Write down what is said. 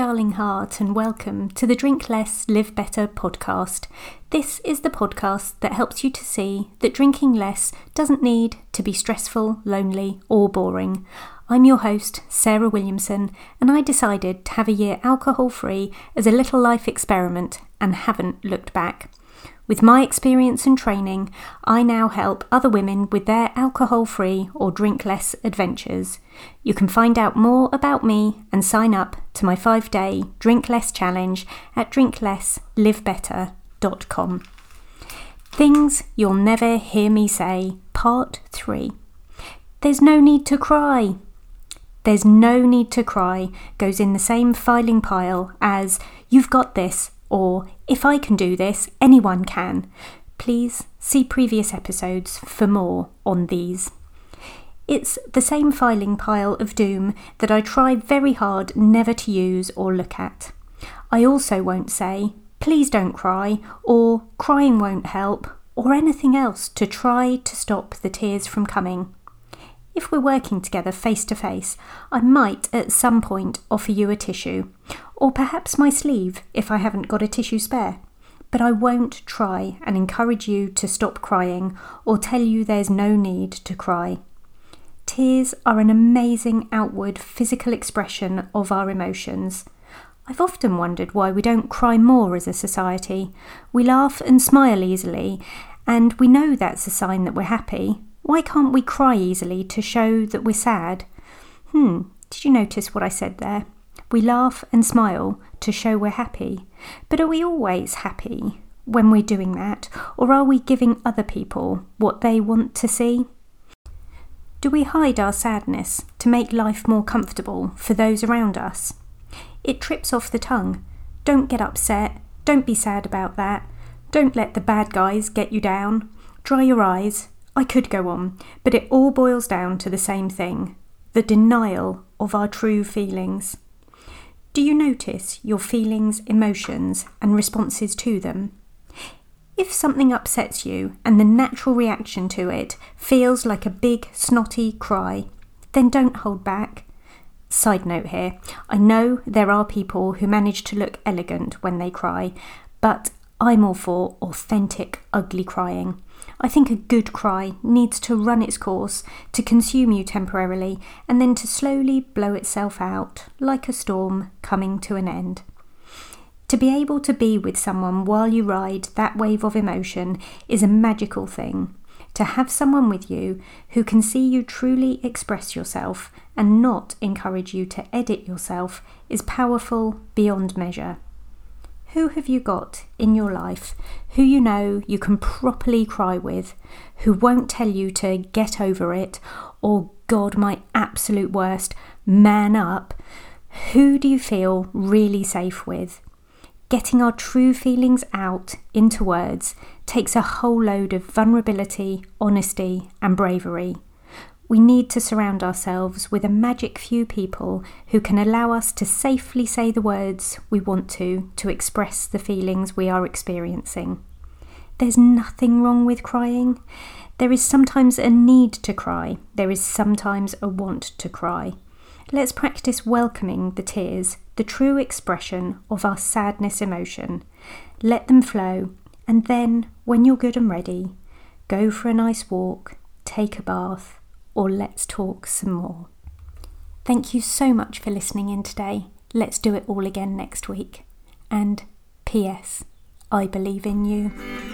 darling heart, and welcome to the Drink Less, Live Better podcast. This is the podcast that helps you to see that drinking less doesn't need to be stressful, lonely, or boring. I'm your host, Sarah Williamson, and I decided to have a year alcohol free as a little life experiment and haven't looked back. With my experience and training, I now help other women with their alcohol free or drink less adventures. You can find out more about me and sign up to my five day Drink Less Challenge at drinklesslivebetter.com. Things You'll Never Hear Me Say, Part 3. There's no need to cry. There's no need to cry goes in the same filing pile as You've got this or If I can do this, anyone can. Please see previous episodes for more on these. It's the same filing pile of doom that I try very hard never to use or look at. I also won't say, please don't cry, or crying won't help, or anything else to try to stop the tears from coming. If we're working together face to face, I might at some point offer you a tissue, or perhaps my sleeve if I haven't got a tissue spare. But I won't try and encourage you to stop crying or tell you there's no need to cry. Tears are an amazing outward physical expression of our emotions. I've often wondered why we don't cry more as a society. We laugh and smile easily, and we know that's a sign that we're happy, why can't we cry easily to show that we're sad? Hmm, did you notice what I said there? We laugh and smile to show we're happy. But are we always happy when we're doing that, or are we giving other people what they want to see? Do we hide our sadness to make life more comfortable for those around us? It trips off the tongue. Don't get upset. Don't be sad about that. Don't let the bad guys get you down. Dry your eyes I could go on, but it all boils down to the same thing the denial of our true feelings. Do you notice your feelings, emotions, and responses to them? If something upsets you and the natural reaction to it feels like a big, snotty cry, then don't hold back. Side note here I know there are people who manage to look elegant when they cry, but I'm all for authentic, ugly crying. I think a good cry needs to run its course, to consume you temporarily, and then to slowly blow itself out, like a storm coming to an end. To be able to be with someone while you ride that wave of emotion is a magical thing. To have someone with you who can see you truly express yourself and not encourage you to edit yourself is powerful beyond measure. Who have you got in your life who you know you can properly cry with, who won't tell you to get over it or, God, my absolute worst, man up? Who do you feel really safe with? Getting our true feelings out into words takes a whole load of vulnerability, honesty, and bravery. We need to surround ourselves with a magic few people who can allow us to safely say the words we want to to express the feelings we are experiencing. There's nothing wrong with crying. There is sometimes a need to cry, there is sometimes a want to cry. Let's practice welcoming the tears, the true expression of our sadness emotion. Let them flow, and then, when you're good and ready, go for a nice walk, take a bath, or let's talk some more. Thank you so much for listening in today. Let's do it all again next week. And P.S. I believe in you.